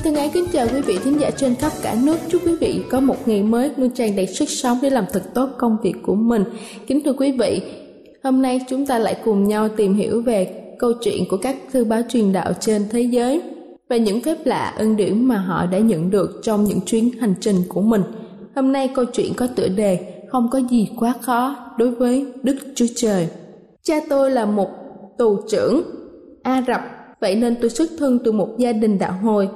Xin thân ái kính chào quý vị thính giả trên khắp cả nước. Chúc quý vị có một ngày mới luôn tràn đầy sức sống để làm thật tốt công việc của mình. Kính thưa quý vị, hôm nay chúng ta lại cùng nhau tìm hiểu về câu chuyện của các thư báo truyền đạo trên thế giới và những phép lạ ân điển mà họ đã nhận được trong những chuyến hành trình của mình. Hôm nay câu chuyện có tựa đề không có gì quá khó đối với Đức Chúa Trời. Cha tôi là một tù trưởng Ả Rập, vậy nên tôi xuất thân từ một gia đình đạo hồi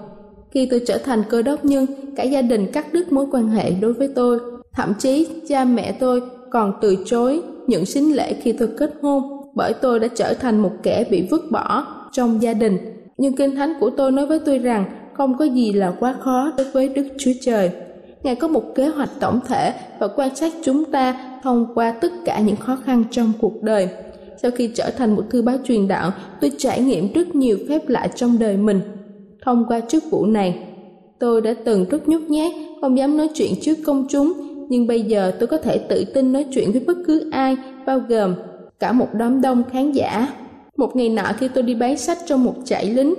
khi tôi trở thành cơ đốc nhân, cả gia đình cắt đứt mối quan hệ đối với tôi. Thậm chí cha mẹ tôi còn từ chối những sính lễ khi tôi kết hôn bởi tôi đã trở thành một kẻ bị vứt bỏ trong gia đình. Nhưng Kinh Thánh của tôi nói với tôi rằng không có gì là quá khó đối với Đức Chúa Trời. Ngài có một kế hoạch tổng thể và quan sát chúng ta thông qua tất cả những khó khăn trong cuộc đời. Sau khi trở thành một thư báo truyền đạo, tôi trải nghiệm rất nhiều phép lạ trong đời mình thông qua chức vụ này. Tôi đã từng rất nhút nhát, không dám nói chuyện trước công chúng, nhưng bây giờ tôi có thể tự tin nói chuyện với bất cứ ai, bao gồm cả một đám đông khán giả. Một ngày nọ khi tôi đi bán sách trong một trại lính,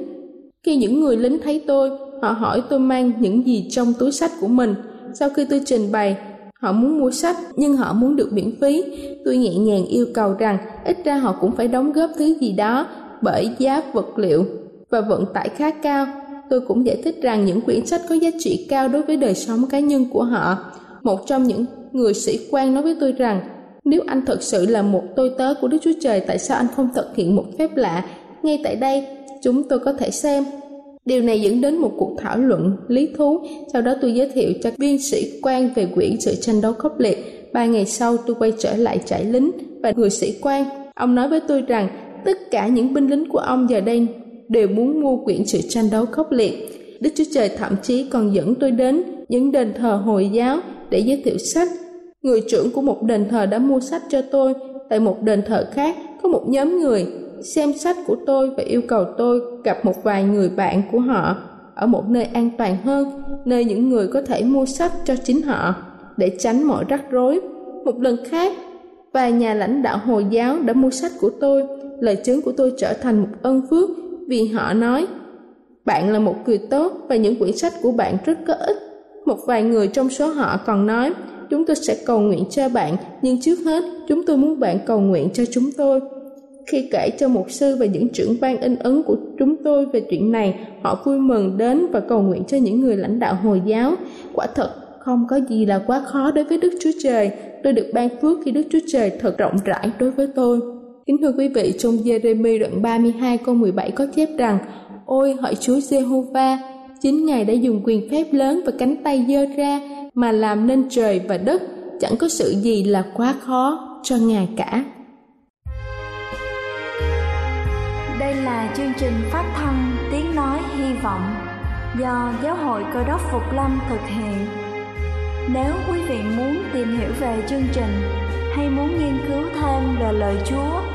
khi những người lính thấy tôi, họ hỏi tôi mang những gì trong túi sách của mình. Sau khi tôi trình bày, họ muốn mua sách nhưng họ muốn được miễn phí. Tôi nhẹ nhàng yêu cầu rằng ít ra họ cũng phải đóng góp thứ gì đó bởi giá vật liệu và vận tải khá cao. Tôi cũng giải thích rằng những quyển sách có giá trị cao đối với đời sống cá nhân của họ. Một trong những người sĩ quan nói với tôi rằng, nếu anh thật sự là một tôi tớ của Đức Chúa Trời, tại sao anh không thực hiện một phép lạ? Ngay tại đây, chúng tôi có thể xem. Điều này dẫn đến một cuộc thảo luận lý thú. Sau đó tôi giới thiệu cho viên sĩ quan về quyển sự tranh đấu khốc liệt. Ba ngày sau tôi quay trở lại trại lính và người sĩ quan. Ông nói với tôi rằng tất cả những binh lính của ông giờ đây đều muốn mua quyển sự tranh đấu khốc liệt. Đức Chúa Trời thậm chí còn dẫn tôi đến những đền thờ Hồi giáo để giới thiệu sách. Người trưởng của một đền thờ đã mua sách cho tôi. Tại một đền thờ khác có một nhóm người xem sách của tôi và yêu cầu tôi gặp một vài người bạn của họ ở một nơi an toàn hơn, nơi những người có thể mua sách cho chính họ để tránh mọi rắc rối. Một lần khác, vài nhà lãnh đạo Hồi giáo đã mua sách của tôi, lời chứng của tôi trở thành một ân phước vì họ nói bạn là một người tốt và những quyển sách của bạn rất có ích. Một vài người trong số họ còn nói chúng tôi sẽ cầu nguyện cho bạn nhưng trước hết chúng tôi muốn bạn cầu nguyện cho chúng tôi. Khi kể cho một sư và những trưởng ban in ấn của chúng tôi về chuyện này, họ vui mừng đến và cầu nguyện cho những người lãnh đạo Hồi giáo. Quả thật, không có gì là quá khó đối với Đức Chúa Trời. Tôi được ban phước khi Đức Chúa Trời thật rộng rãi đối với tôi. Kính thưa quý vị, trong Jeremy đoạn 32 câu 17 có chép rằng Ôi hỡi Chúa Jehovah, chính Ngài đã dùng quyền phép lớn và cánh tay giơ ra mà làm nên trời và đất, chẳng có sự gì là quá khó cho Ngài cả. Đây là chương trình phát thanh Tiếng Nói Hy Vọng do Giáo hội Cơ đốc Phục Lâm thực hiện. Nếu quý vị muốn tìm hiểu về chương trình hay muốn nghiên cứu thêm về lời Chúa,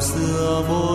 dòng xưa vô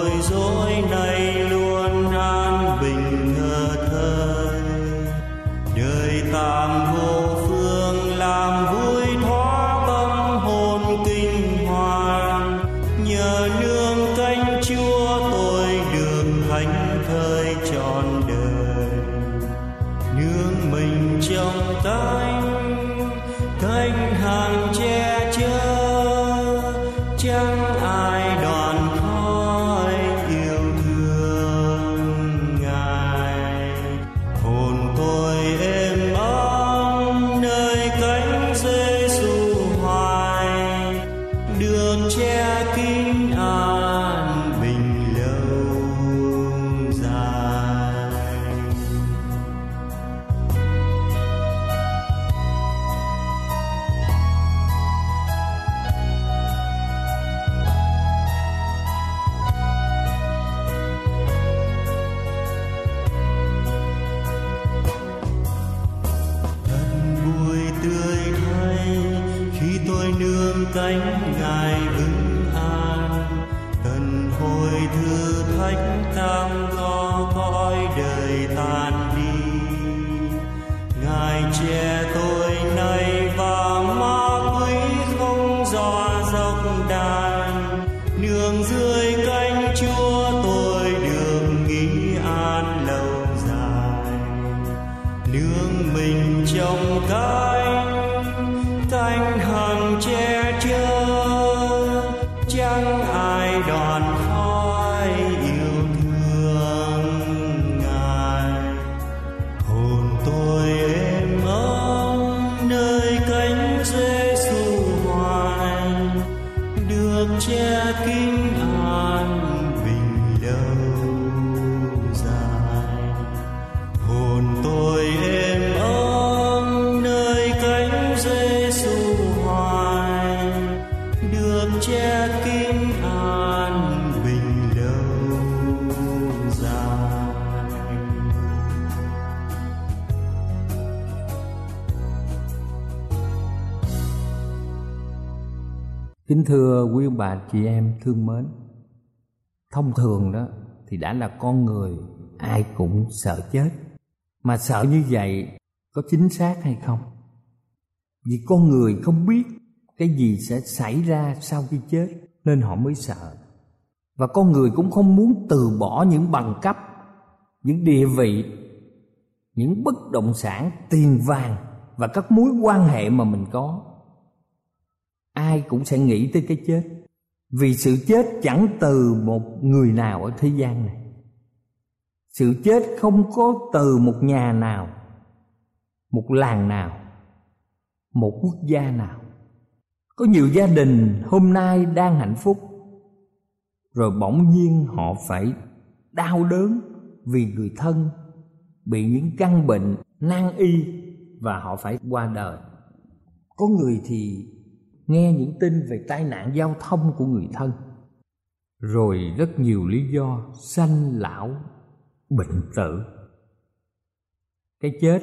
Kính thưa quý ông bà, chị em, thương mến. Thông thường đó thì đã là con người, ai cũng sợ chết. Mà sợ như vậy có chính xác hay không? Vì con người không biết cái gì sẽ xảy ra sau khi chết Nên họ mới sợ. Và con người cũng không muốn từ bỏ những bằng cấp, Những địa vị, những bất động sản tiền vàng và các mối quan hệ mà mình có ai cũng sẽ nghĩ tới cái chết. Vì sự chết chẳng từ một người nào ở thế gian này. Sự chết không có từ một nhà nào, một làng nào, một quốc gia nào. Có nhiều gia đình hôm nay đang hạnh phúc, rồi bỗng nhiên họ phải đau đớn vì người thân bị những căn bệnh nan y và họ phải qua đời. Có người thì nghe những tin về tai nạn giao thông của người thân. Rồi rất nhiều lý do sanh lão, bệnh tử. Cái chết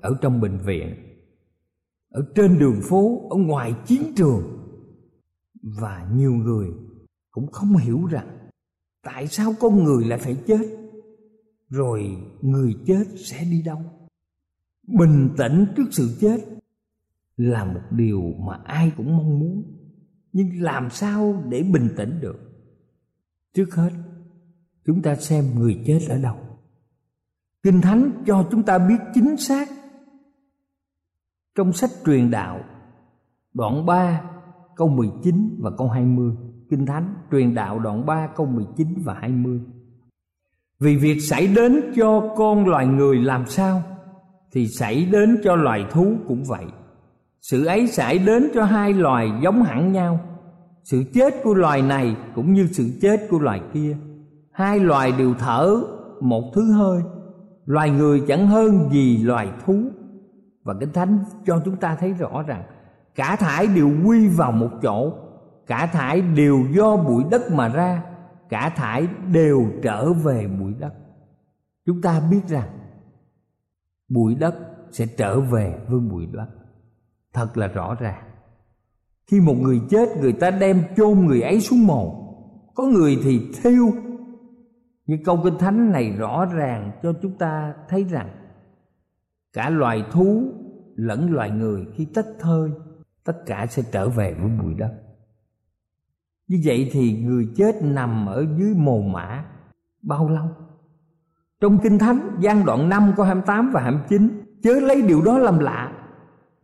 ở trong bệnh viện, ở trên đường phố, ở ngoài chiến trường. Và nhiều người cũng không hiểu rằng tại sao con người lại phải chết, rồi người chết sẽ đi đâu. Bình tĩnh trước sự chết là một điều mà ai cũng mong muốn. Nhưng làm sao để bình tĩnh được? Trước hết, chúng ta xem người chết ở đâu. Kinh thánh cho chúng ta biết chính xác. Trong sách truyền đạo, đoạn 3 câu 19 và câu 20 Kinh Thánh truyền đạo đoạn 3 câu 19 và 20 Vì việc xảy đến cho con loài người làm sao, Thì xảy đến cho loài thú cũng vậy. Sự ấy xảy đến cho hai loài giống hẳn nhau. Sự chết của loài này cũng như sự chết của loài kia. Hai loài đều thở một thứ hơi. Loài người chẳng hơn gì loài thú. Và Kinh Thánh cho chúng ta thấy rõ rằng, Cả thải đều quy vào một chỗ. Cả thải đều do bụi đất mà ra. Cả thải đều trở về bụi đất. Chúng ta biết rằng, bụi đất sẽ trở về với bụi đất thật là rõ ràng. Khi một người chết, người ta đem chôn người ấy xuống mồ. Có người thì thiêu. Nhưng câu kinh thánh này rõ ràng cho chúng ta thấy rằng, cả loài thú lẫn loài người khi tách thơi, tất cả sẽ trở về với bụi đất. Như vậy thì người chết nằm ở dưới mồ mã bao lâu? Trong Kinh Thánh gian đoạn 5 câu 28 và 29 Chớ lấy điều đó làm lạ.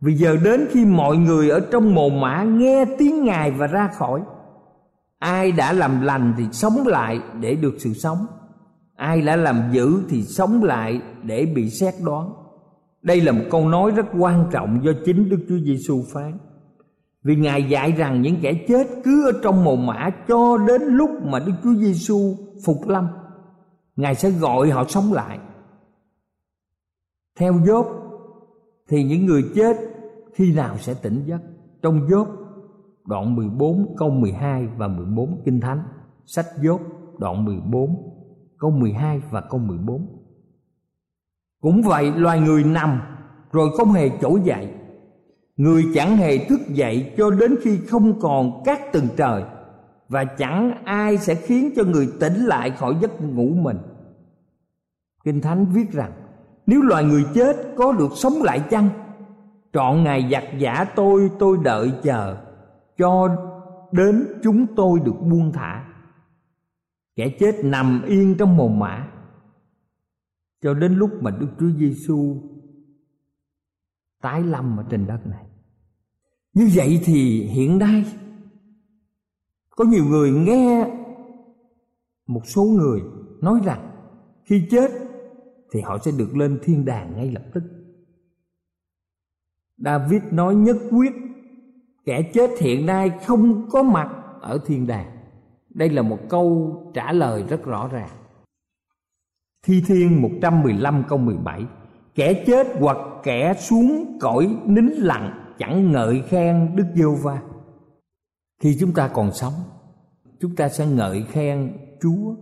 Vì giờ đến khi mọi người ở trong mồ mã nghe tiếng Ngài và ra khỏi, Ai đã làm lành thì sống lại để được sự sống Ai đã làm dữ thì sống lại để bị xét đoán Đây là một câu nói rất quan trọng do chính Đức Chúa Giêsu phán vì Ngài dạy rằng những kẻ chết cứ ở trong mồ mã cho đến lúc mà Đức Chúa Giêsu phục lâm. Ngài sẽ gọi họ sống lại. Theo dốt thì những người chết khi nào sẽ tỉnh giấc? Trong dốt đoạn 14 câu 12 và 14 Kinh Thánh. Sách dốt đoạn 14 câu 12 và câu 14. Cũng vậy, loài người nằm rồi không hề trỗi dậy người chẳng hề thức dậy cho đến khi không còn các tầng trời và chẳng ai sẽ khiến cho người tỉnh lại khỏi giấc ngủ mình kinh thánh viết rằng, nếu loài người chết, có được sống lại chăng trọn ngày giặc giả tôi tôi đợi chờ, cho đến chúng tôi được buông thả. Kẻ chết nằm yên trong mồ mã cho đến lúc mà Đức Chúa Giêsu tái lâm ở trên đất này. Như vậy thì hiện nay, có nhiều người nghe một số người nói rằng khi chết thì họ sẽ được lên thiên đàng ngay lập tức david nói nhất quyết, kẻ chết hiện nay không có mặt ở thiên đàng. Đây là một câu trả lời rất rõ ràng. Thi Thiên 115 câu 17 Kẻ chết hoặc kẻ xuống cõi nín lặng chẳng ngợi khen Đức Giêsu va Khi chúng ta còn sống, Chúng ta sẽ ngợi khen Chúa.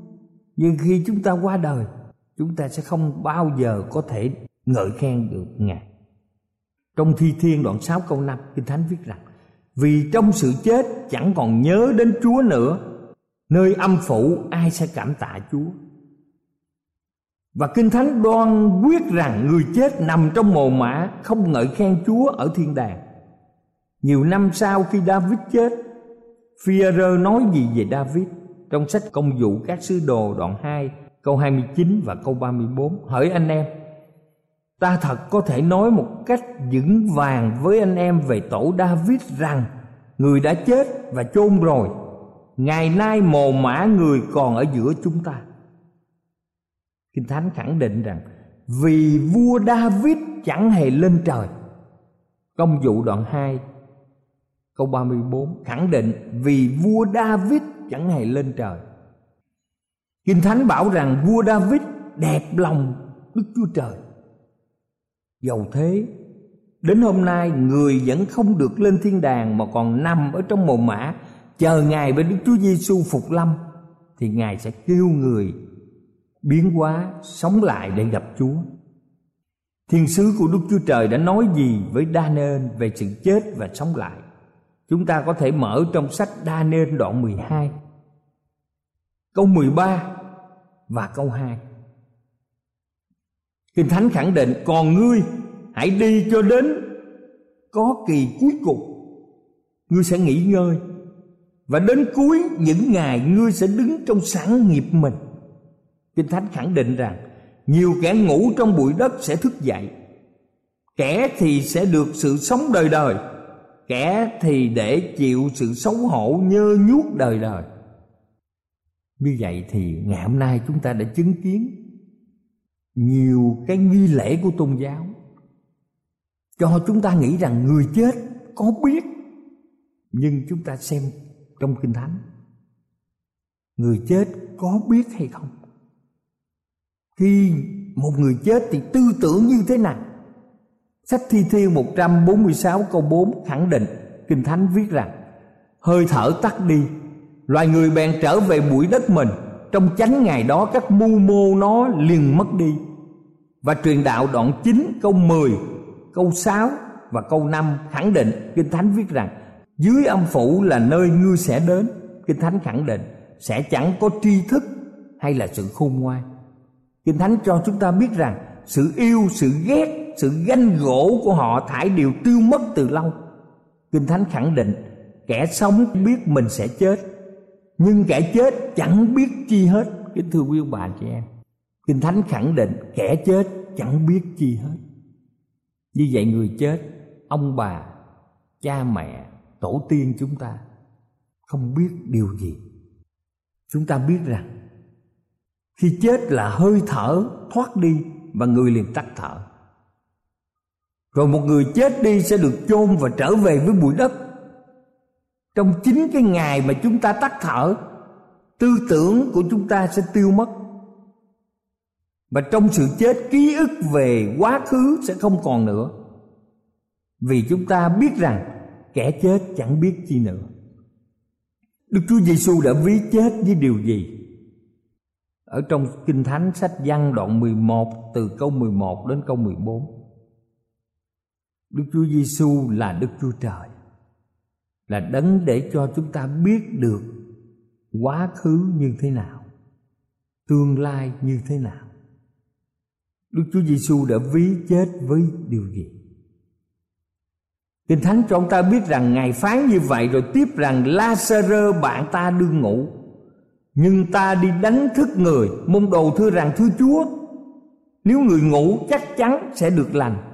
Nhưng khi chúng ta qua đời, Chúng ta sẽ không bao giờ có thể ngợi khen được Ngài. Trong Thi Thiên đoạn 6 câu 5 Kinh Thánh viết rằng Vì trong sự chết chẳng còn nhớ đến Chúa nữa Nơi âm phủ ai sẽ cảm tạ Chúa và Kinh Thánh đoan quyết rằng người chết nằm trong mồ mã không ngợi khen Chúa ở thiên đàng. Nhiều năm sau khi David chết, Phi-e-rơ nói gì về David trong sách công vụ các sứ đồ đoạn 2 câu 29 và câu 34 hỏi anh em ta thật có thể nói một cách vững vàng với anh em về tổ David rằng, người đã chết và chôn rồi. Ngày nay mồ mã người còn ở giữa chúng ta. Kinh thánh khẳng định rằng, vì vua David chẳng hề lên trời. Công vụ đoạn 2 câu 34 khẳng định vì vua David chẳng hề lên trời. Kinh thánh bảo rằng vua David đẹp lòng Đức Chúa Trời dầu thế. Đến hôm nay, người vẫn không được lên thiên đàng mà còn nằm ở trong mồ mã chờ ngài với đức chúa giêsu phục lâm, thì ngài sẽ kêu người biến hóa sống lại để gặp chúa. Thiên sứ của đức chúa trời đã nói gì với Daniel về sự chết và sống lại? Chúng ta có thể mở trong sách Daniel đoạn 12 câu 13 và câu 2 Kinh Thánh khẳng định, Còn ngươi, hãy đi cho đến Có kỳ cuối cùng. Ngươi sẽ nghỉ ngơi, Và đến cuối những ngày Ngươi sẽ đứng trong sản nghiệp mình. Kinh Thánh khẳng định rằng, Nhiều kẻ ngủ trong bụi đất sẽ thức dậy, Kẻ thì sẽ được sự sống đời đời, Kẻ thì để chịu sự xấu hổ nhơ nhuốc đời đời. Như vậy thì ngày hôm nay chúng ta đã chứng kiến nhiều cái nghi lễ của tôn giáo cho chúng ta nghĩ rằng người chết có biết, nhưng chúng ta xem trong kinh thánh, người chết có biết hay không? Khi một người chết thì tư tưởng như thế nào? Sách thi thiên 146 câu 4 khẳng định, kinh thánh viết rằng, hơi thở tắt đi, loài người bèn trở về bụi đất mình trong chánh ngày đó, các mưu mô nó liền mất đi. Và truyền đạo đoạn 9 câu 10 câu 6 và câu 5 khẳng định, kinh thánh viết rằng, dưới âm phủ là nơi ngươi sẽ đến. Kinh thánh khẳng định, sẽ chẳng có tri thức hay là sự khôn ngoan. Kinh thánh cho chúng ta biết rằng, sự yêu, sự ghét, sự ganh gỗ của họ thải đều tiêu mất từ lâu. Kinh thánh khẳng định, kẻ sống biết mình sẽ chết nhưng kẻ chết chẳng biết chi hết. Kính thưa quý ông bà chị em. Kinh thánh khẳng định kẻ chết chẳng biết chi hết. Như vậy người chết ông bà cha mẹ tổ tiên chúng ta không biết điều gì. Chúng ta biết rằng khi chết là hơi thở thoát đi và người liền tắt thở. Rồi một người chết đi sẽ được chôn và trở về với bụi đất trong chính cái ngày mà chúng ta tắt thở tư tưởng của chúng ta sẽ tiêu mất và trong sự chết ký ức về quá khứ sẽ không còn nữa vì chúng ta biết rằng kẻ chết chẳng biết chi nữa Đức Chúa Giêsu đã ví chết với điều gì? Ở trong Kinh Thánh sách Văn đoạn 11 từ câu 11 đến câu 14. Đức Chúa Giêsu là Đức Chúa Trời, là đấng để cho chúng ta biết được quá khứ như thế nào, tương lai như thế nào. Đức Chúa Giêsu đã ví chết với điều gì? Kinh Thánh cho ông ta biết rằng Ngài phán như vậy rồi tiếp rằng Lazarơ bạn ta đương ngủ Nhưng ta đi đánh thức người Môn đồ thưa rằng thưa Chúa Nếu người ngủ chắc chắn sẽ được lành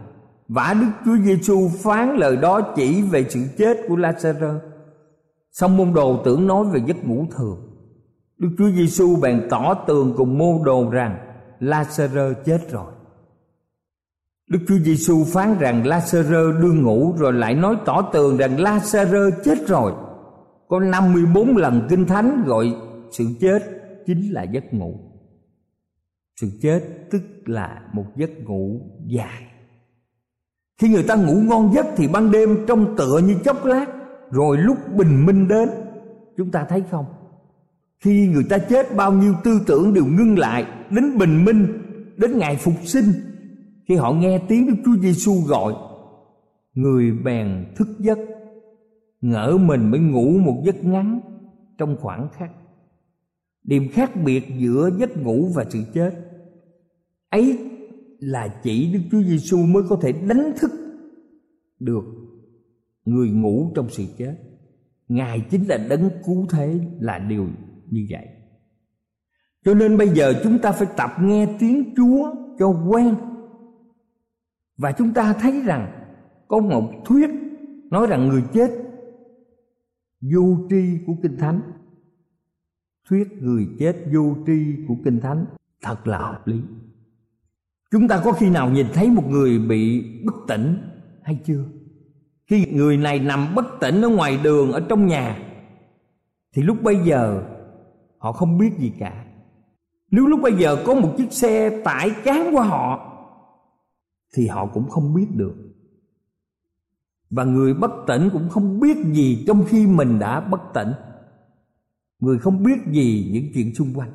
Vả Đức Chúa Giêsu phán lời đó chỉ về sự chết của Lazarus. Xong môn đồ tưởng nói về giấc ngủ thường Đức Chúa Giêsu bèn tỏ tường cùng môn đồ rằng Lazarus chết rồi. Đức Chúa Giêsu phán rằng Lazarus đương ngủ rồi lại nói tỏ tường rằng Lazarus chết rồi. Có 54 lần Kinh Thánh gọi sự chết chính là giấc ngủ. Sự chết tức là một giấc ngủ dài. Khi người ta ngủ ngon giấc thì ban đêm trong tựa như chốc lát, rồi lúc bình minh đến. Chúng ta thấy không? Khi người ta chết, bao nhiêu tư tưởng đều ngưng lại đến bình minh đến ngày phục sinh. Khi họ nghe tiếng Đức Chúa Giêsu gọi, người bèn thức giấc, ngỡ mình mới ngủ một giấc ngắn trong khoảng khắc. Điểm khác biệt giữa giấc ngủ và sự chết. Ấy là chỉ Đức Chúa Giêsu mới có thể đánh thức được người ngủ trong sự chết. Ngài chính là đấng cứu thế là điều như vậy. Cho nên bây giờ chúng ta phải tập nghe tiếng chúa cho quen. Và chúng ta thấy rằng có một thuyết nói rằng người chết vô tri của kinh thánh. Thuyết người chết vô tri của kinh thánh thật là hợp lý chúng ta có khi nào nhìn thấy một người bị bất tỉnh hay chưa? Khi người này nằm bất tỉnh ở ngoài đường, ở trong nhà, thì lúc bây giờ họ không biết gì cả. Nếu lúc bây giờ có một chiếc xe tải cán qua họ, thì họ cũng không biết được. Và người bất tỉnh cũng không biết gì trong khi mình đã bất tỉnh. Người không biết gì những chuyện xung quanh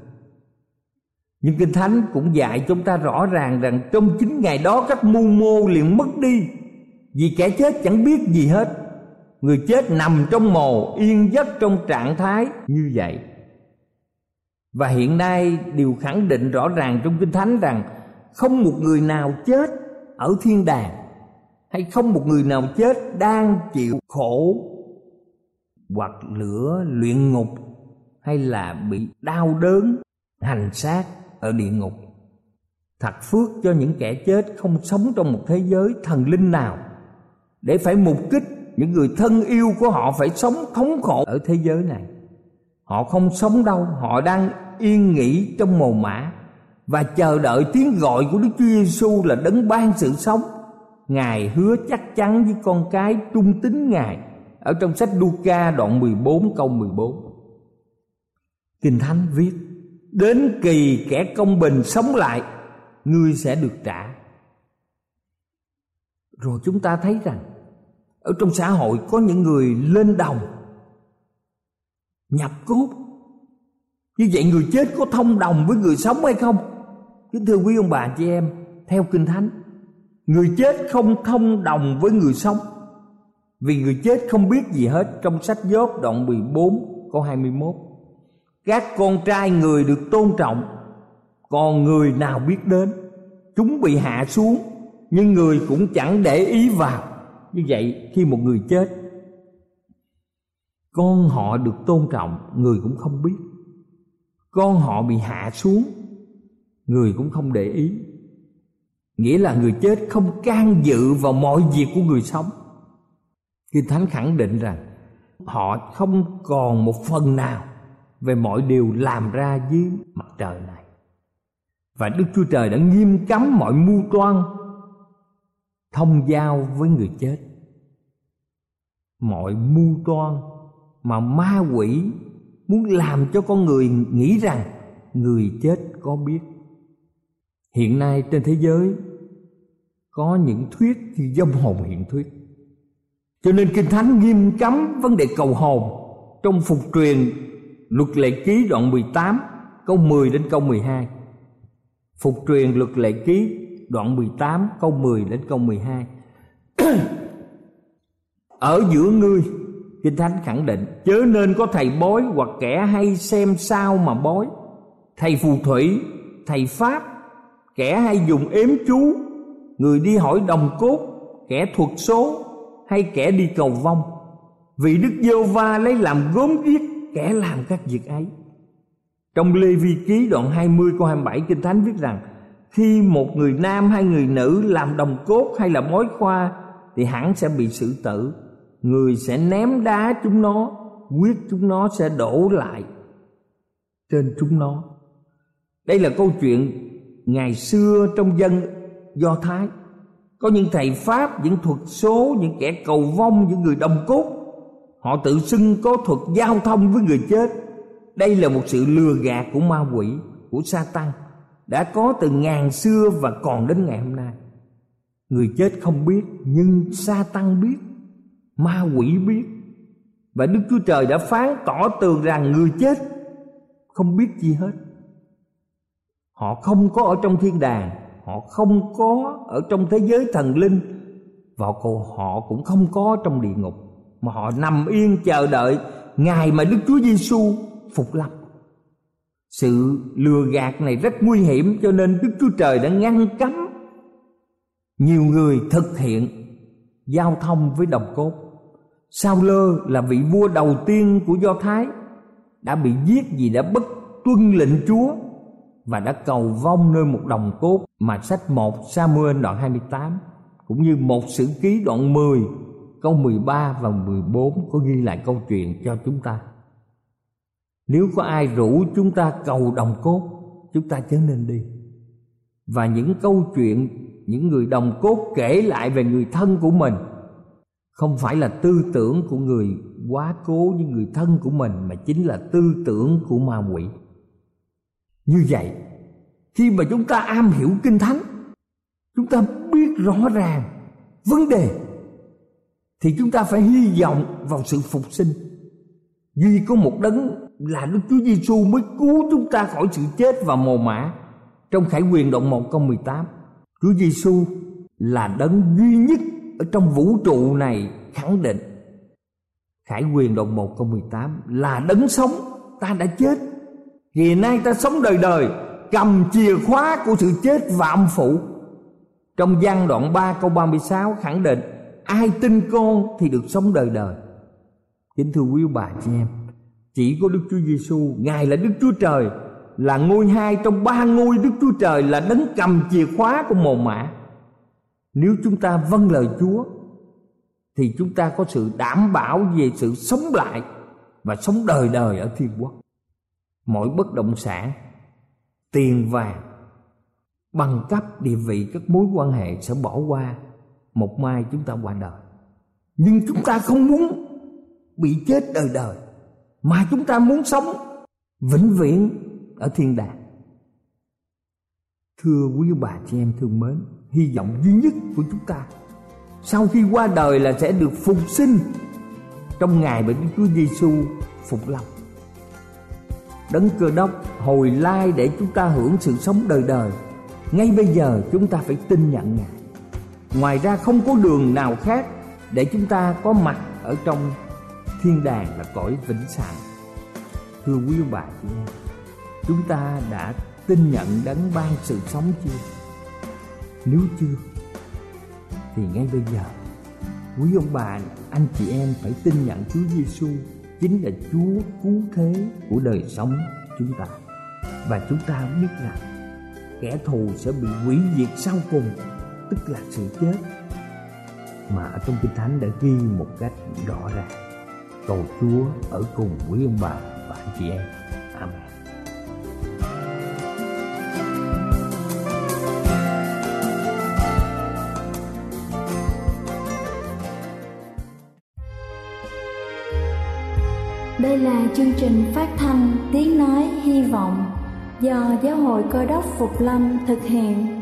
nhưng kinh thánh cũng dạy chúng ta rõ ràng rằng trong chính ngày đó các mưu mô liền mất đi. Vì kẻ chết chẳng biết gì hết. Người chết nằm trong mồ, yên giấc trong trạng thái như vậy. Và hiện nay điều khẳng định rõ ràng trong kinh thánh rằng không một người nào chết ở thiên đàng, hay không một người nào chết đang chịu khổ hoặc lửa luyện ngục hay là bị đau đớn hành xác ở địa ngục thật phước cho những kẻ chết không sống trong một thế giới thần linh nào để phải mục kích những người thân yêu của họ phải sống thống khổ ở thế giới này họ không sống đâu, họ đang yên nghỉ trong mồ mã và chờ đợi tiếng gọi của Đức Chúa Giêsu là đấng ban sự sống. Ngài hứa chắc chắn với con cái trung tín Ngài ở trong sách Luca đoạn 14 câu 14. Kinh Thánh viết: Đến kỳ kẻ công bình sống lại, ngươi sẽ được trả. Rồi chúng ta thấy rằng ở trong xã hội có những người lên đồng nhập cốt. Như vậy người chết có thông đồng với người sống hay không? Kính thưa quý ông bà chị em theo kinh thánh người chết không thông đồng với người sống. Vì người chết không biết gì hết trong sách Gióp đoạn 14 câu 21 các con trai người được tôn trọng, còn người nào biết đến? Chúng bị hạ xuống, nhưng người cũng chẳng để ý vào. Như vậy, khi một người chết, con họ được tôn trọng, người cũng không biết. Con họ bị hạ xuống, người cũng không để ý. Nghĩa là người chết không can dự vào mọi việc của người sống. Kinh thánh khẳng định rằng họ không còn một phần nào về mọi điều làm ra dưới mặt trời này. Và đức chúa trời đã nghiêm cấm mọi mưu toan, thông giao với người chết. Mọi mưu toan mà ma quỷ muốn làm cho con người nghĩ rằng người chết có biết. Hiện nay trên thế giới có những thuyết như dâm hồn hiện thuyết. Cho nên kinh thánh nghiêm cấm vấn đề cầu hồn trong phục truyền luật lệ ký đoạn 18 câu 10 đến câu 12 phục truyền luật lệ ký đoạn 18 câu 10 đến câu 12 ở giữa ngươi, kinh thánh khẳng định, chớ nên có thầy bói hoặc kẻ hay xem sao mà bói. Thầy phù thủy, thầy pháp, kẻ hay dùng ếm chú. Người đi hỏi đồng cốt, kẻ thuật số, hay kẻ đi cầu vong. Vì đức giê va lấy làm gốm ghiếc kẻ làm các việc ấy. Trong Lê Vi Ký đoạn 20 câu 27 Kinh Thánh viết rằng Khi một người nam hay người nữ làm đồng cốt hay là mối khoa Thì hẳn sẽ bị xử tử. Người sẽ ném đá chúng nó Quyết chúng nó sẽ đổ lại trên chúng nó. Đây là câu chuyện ngày xưa trong dân Do Thái. Có những thầy Pháp, những thuật số, những kẻ cầu vong, những người đồng cốt Họ tự xưng có thuật giao thông với người chết. Đây là một sự lừa gạt của ma quỷ, của sa tăng Đã có từ ngàn xưa và còn đến ngày hôm nay. Người chết không biết nhưng sa tăng biết Ma quỷ biết. Và Đức Chúa Trời đã phán tỏ tường rằng người chết Không biết gì hết. Họ không có ở trong thiên đàng họ không có ở trong thế giới thần linh và họ cũng không có trong địa ngục mà họ nằm yên chờ đợi ngày mà Đức Chúa Giêsu phục lâm. Sự lừa gạt này rất nguy hiểm, cho nên Đức Chúa Trời đã ngăn cấm nhiều người thực hiện giao thông với đồng cốt. Sao lơ là vị vua đầu tiên của Do Thái, đã bị giết vì đã bất tuân lệnh Chúa và đã cầu vong nơi một đồng cốt mà sách 1 Samuel đoạn 28 cũng như một sử ký đoạn 10 câu 13 và 14 có ghi lại câu chuyện cho chúng ta. Nếu có ai rủ chúng ta cầu đồng cốt, chúng ta chớ nên đi. Và những câu chuyện những người đồng cốt kể lại về người thân của mình không phải là tư tưởng của người quá cố như người thân của mình mà chính là tư tưởng của ma quỷ. Như vậy, khi mà chúng ta am hiểu kinh thánh, chúng ta biết rõ ràng vấn đề thì chúng ta phải hy vọng vào sự phục sinh. Vì có một đấng là Đức Chúa Giêsu mới cứu chúng ta khỏi sự chết và mồ mã. Trong Khải Quyền đoạn 1 câu 18, Chúa Giêsu là đấng duy nhất ở trong vũ trụ này khẳng định Khải Quyền đoạn 1 câu 18 là đấng sống ta đã chết Ngày nay ta sống đời đời cầm chìa khóa của sự chết và âm phủ Trong văn đoạn 3 câu 36 khẳng định ai tin con thì được sống đời đời. Kính thưa quý bà chị em, chỉ có đức chúa giêsu ngài là đức chúa trời, là ngôi hai trong ba ngôi đức chúa trời là đấng cầm chìa khóa của mồ mã nếu chúng ta vâng lời chúa, thì chúng ta có sự đảm bảo về sự sống lại và sống đời đời ở thiên quốc. Mọi bất động sản, tiền vàng, bằng cấp địa vị các mối quan hệ sẽ bỏ qua một mai chúng ta qua đời. Nhưng chúng ta không muốn bị chết đời đời, mà chúng ta muốn sống vĩnh viễn ở thiên đàng. Thưa quý bà chị em thương mến, hy vọng duy nhất của chúng ta sau khi qua đời là sẽ được phục sinh trong ngày mà Đức Chúa Giêsu phục lâm. Đấng cơ đốc hồi lai để chúng ta hưởng sự sống đời đời, ngay bây giờ chúng ta phải tin nhận ngài ngoài ra không có đường nào khác để chúng ta có mặt ở trong thiên đàng là cõi vĩnh sàng thưa quý ông bà chị em, chúng ta đã tin nhận đấng ban sự sống chưa? Nếu chưa, thì ngay bây giờ, quý ông bà, anh chị em phải tin nhận Chúa Giêsu chính là Chúa cứu thế của đời sống chúng ta. Và chúng ta biết rằng kẻ thù sẽ bị hủy diệt sau cùng tức là sự chết. Mà ở trong kinh thánh đã ghi một cách rõ ràng, cầu chúa ở cùng quý ông bà và anh chị em. Amen. Đây là chương trình phát thanh Tiếng Nói Hy Vọng do Giáo hội Cơ đốc Phục Lâm thực hiện.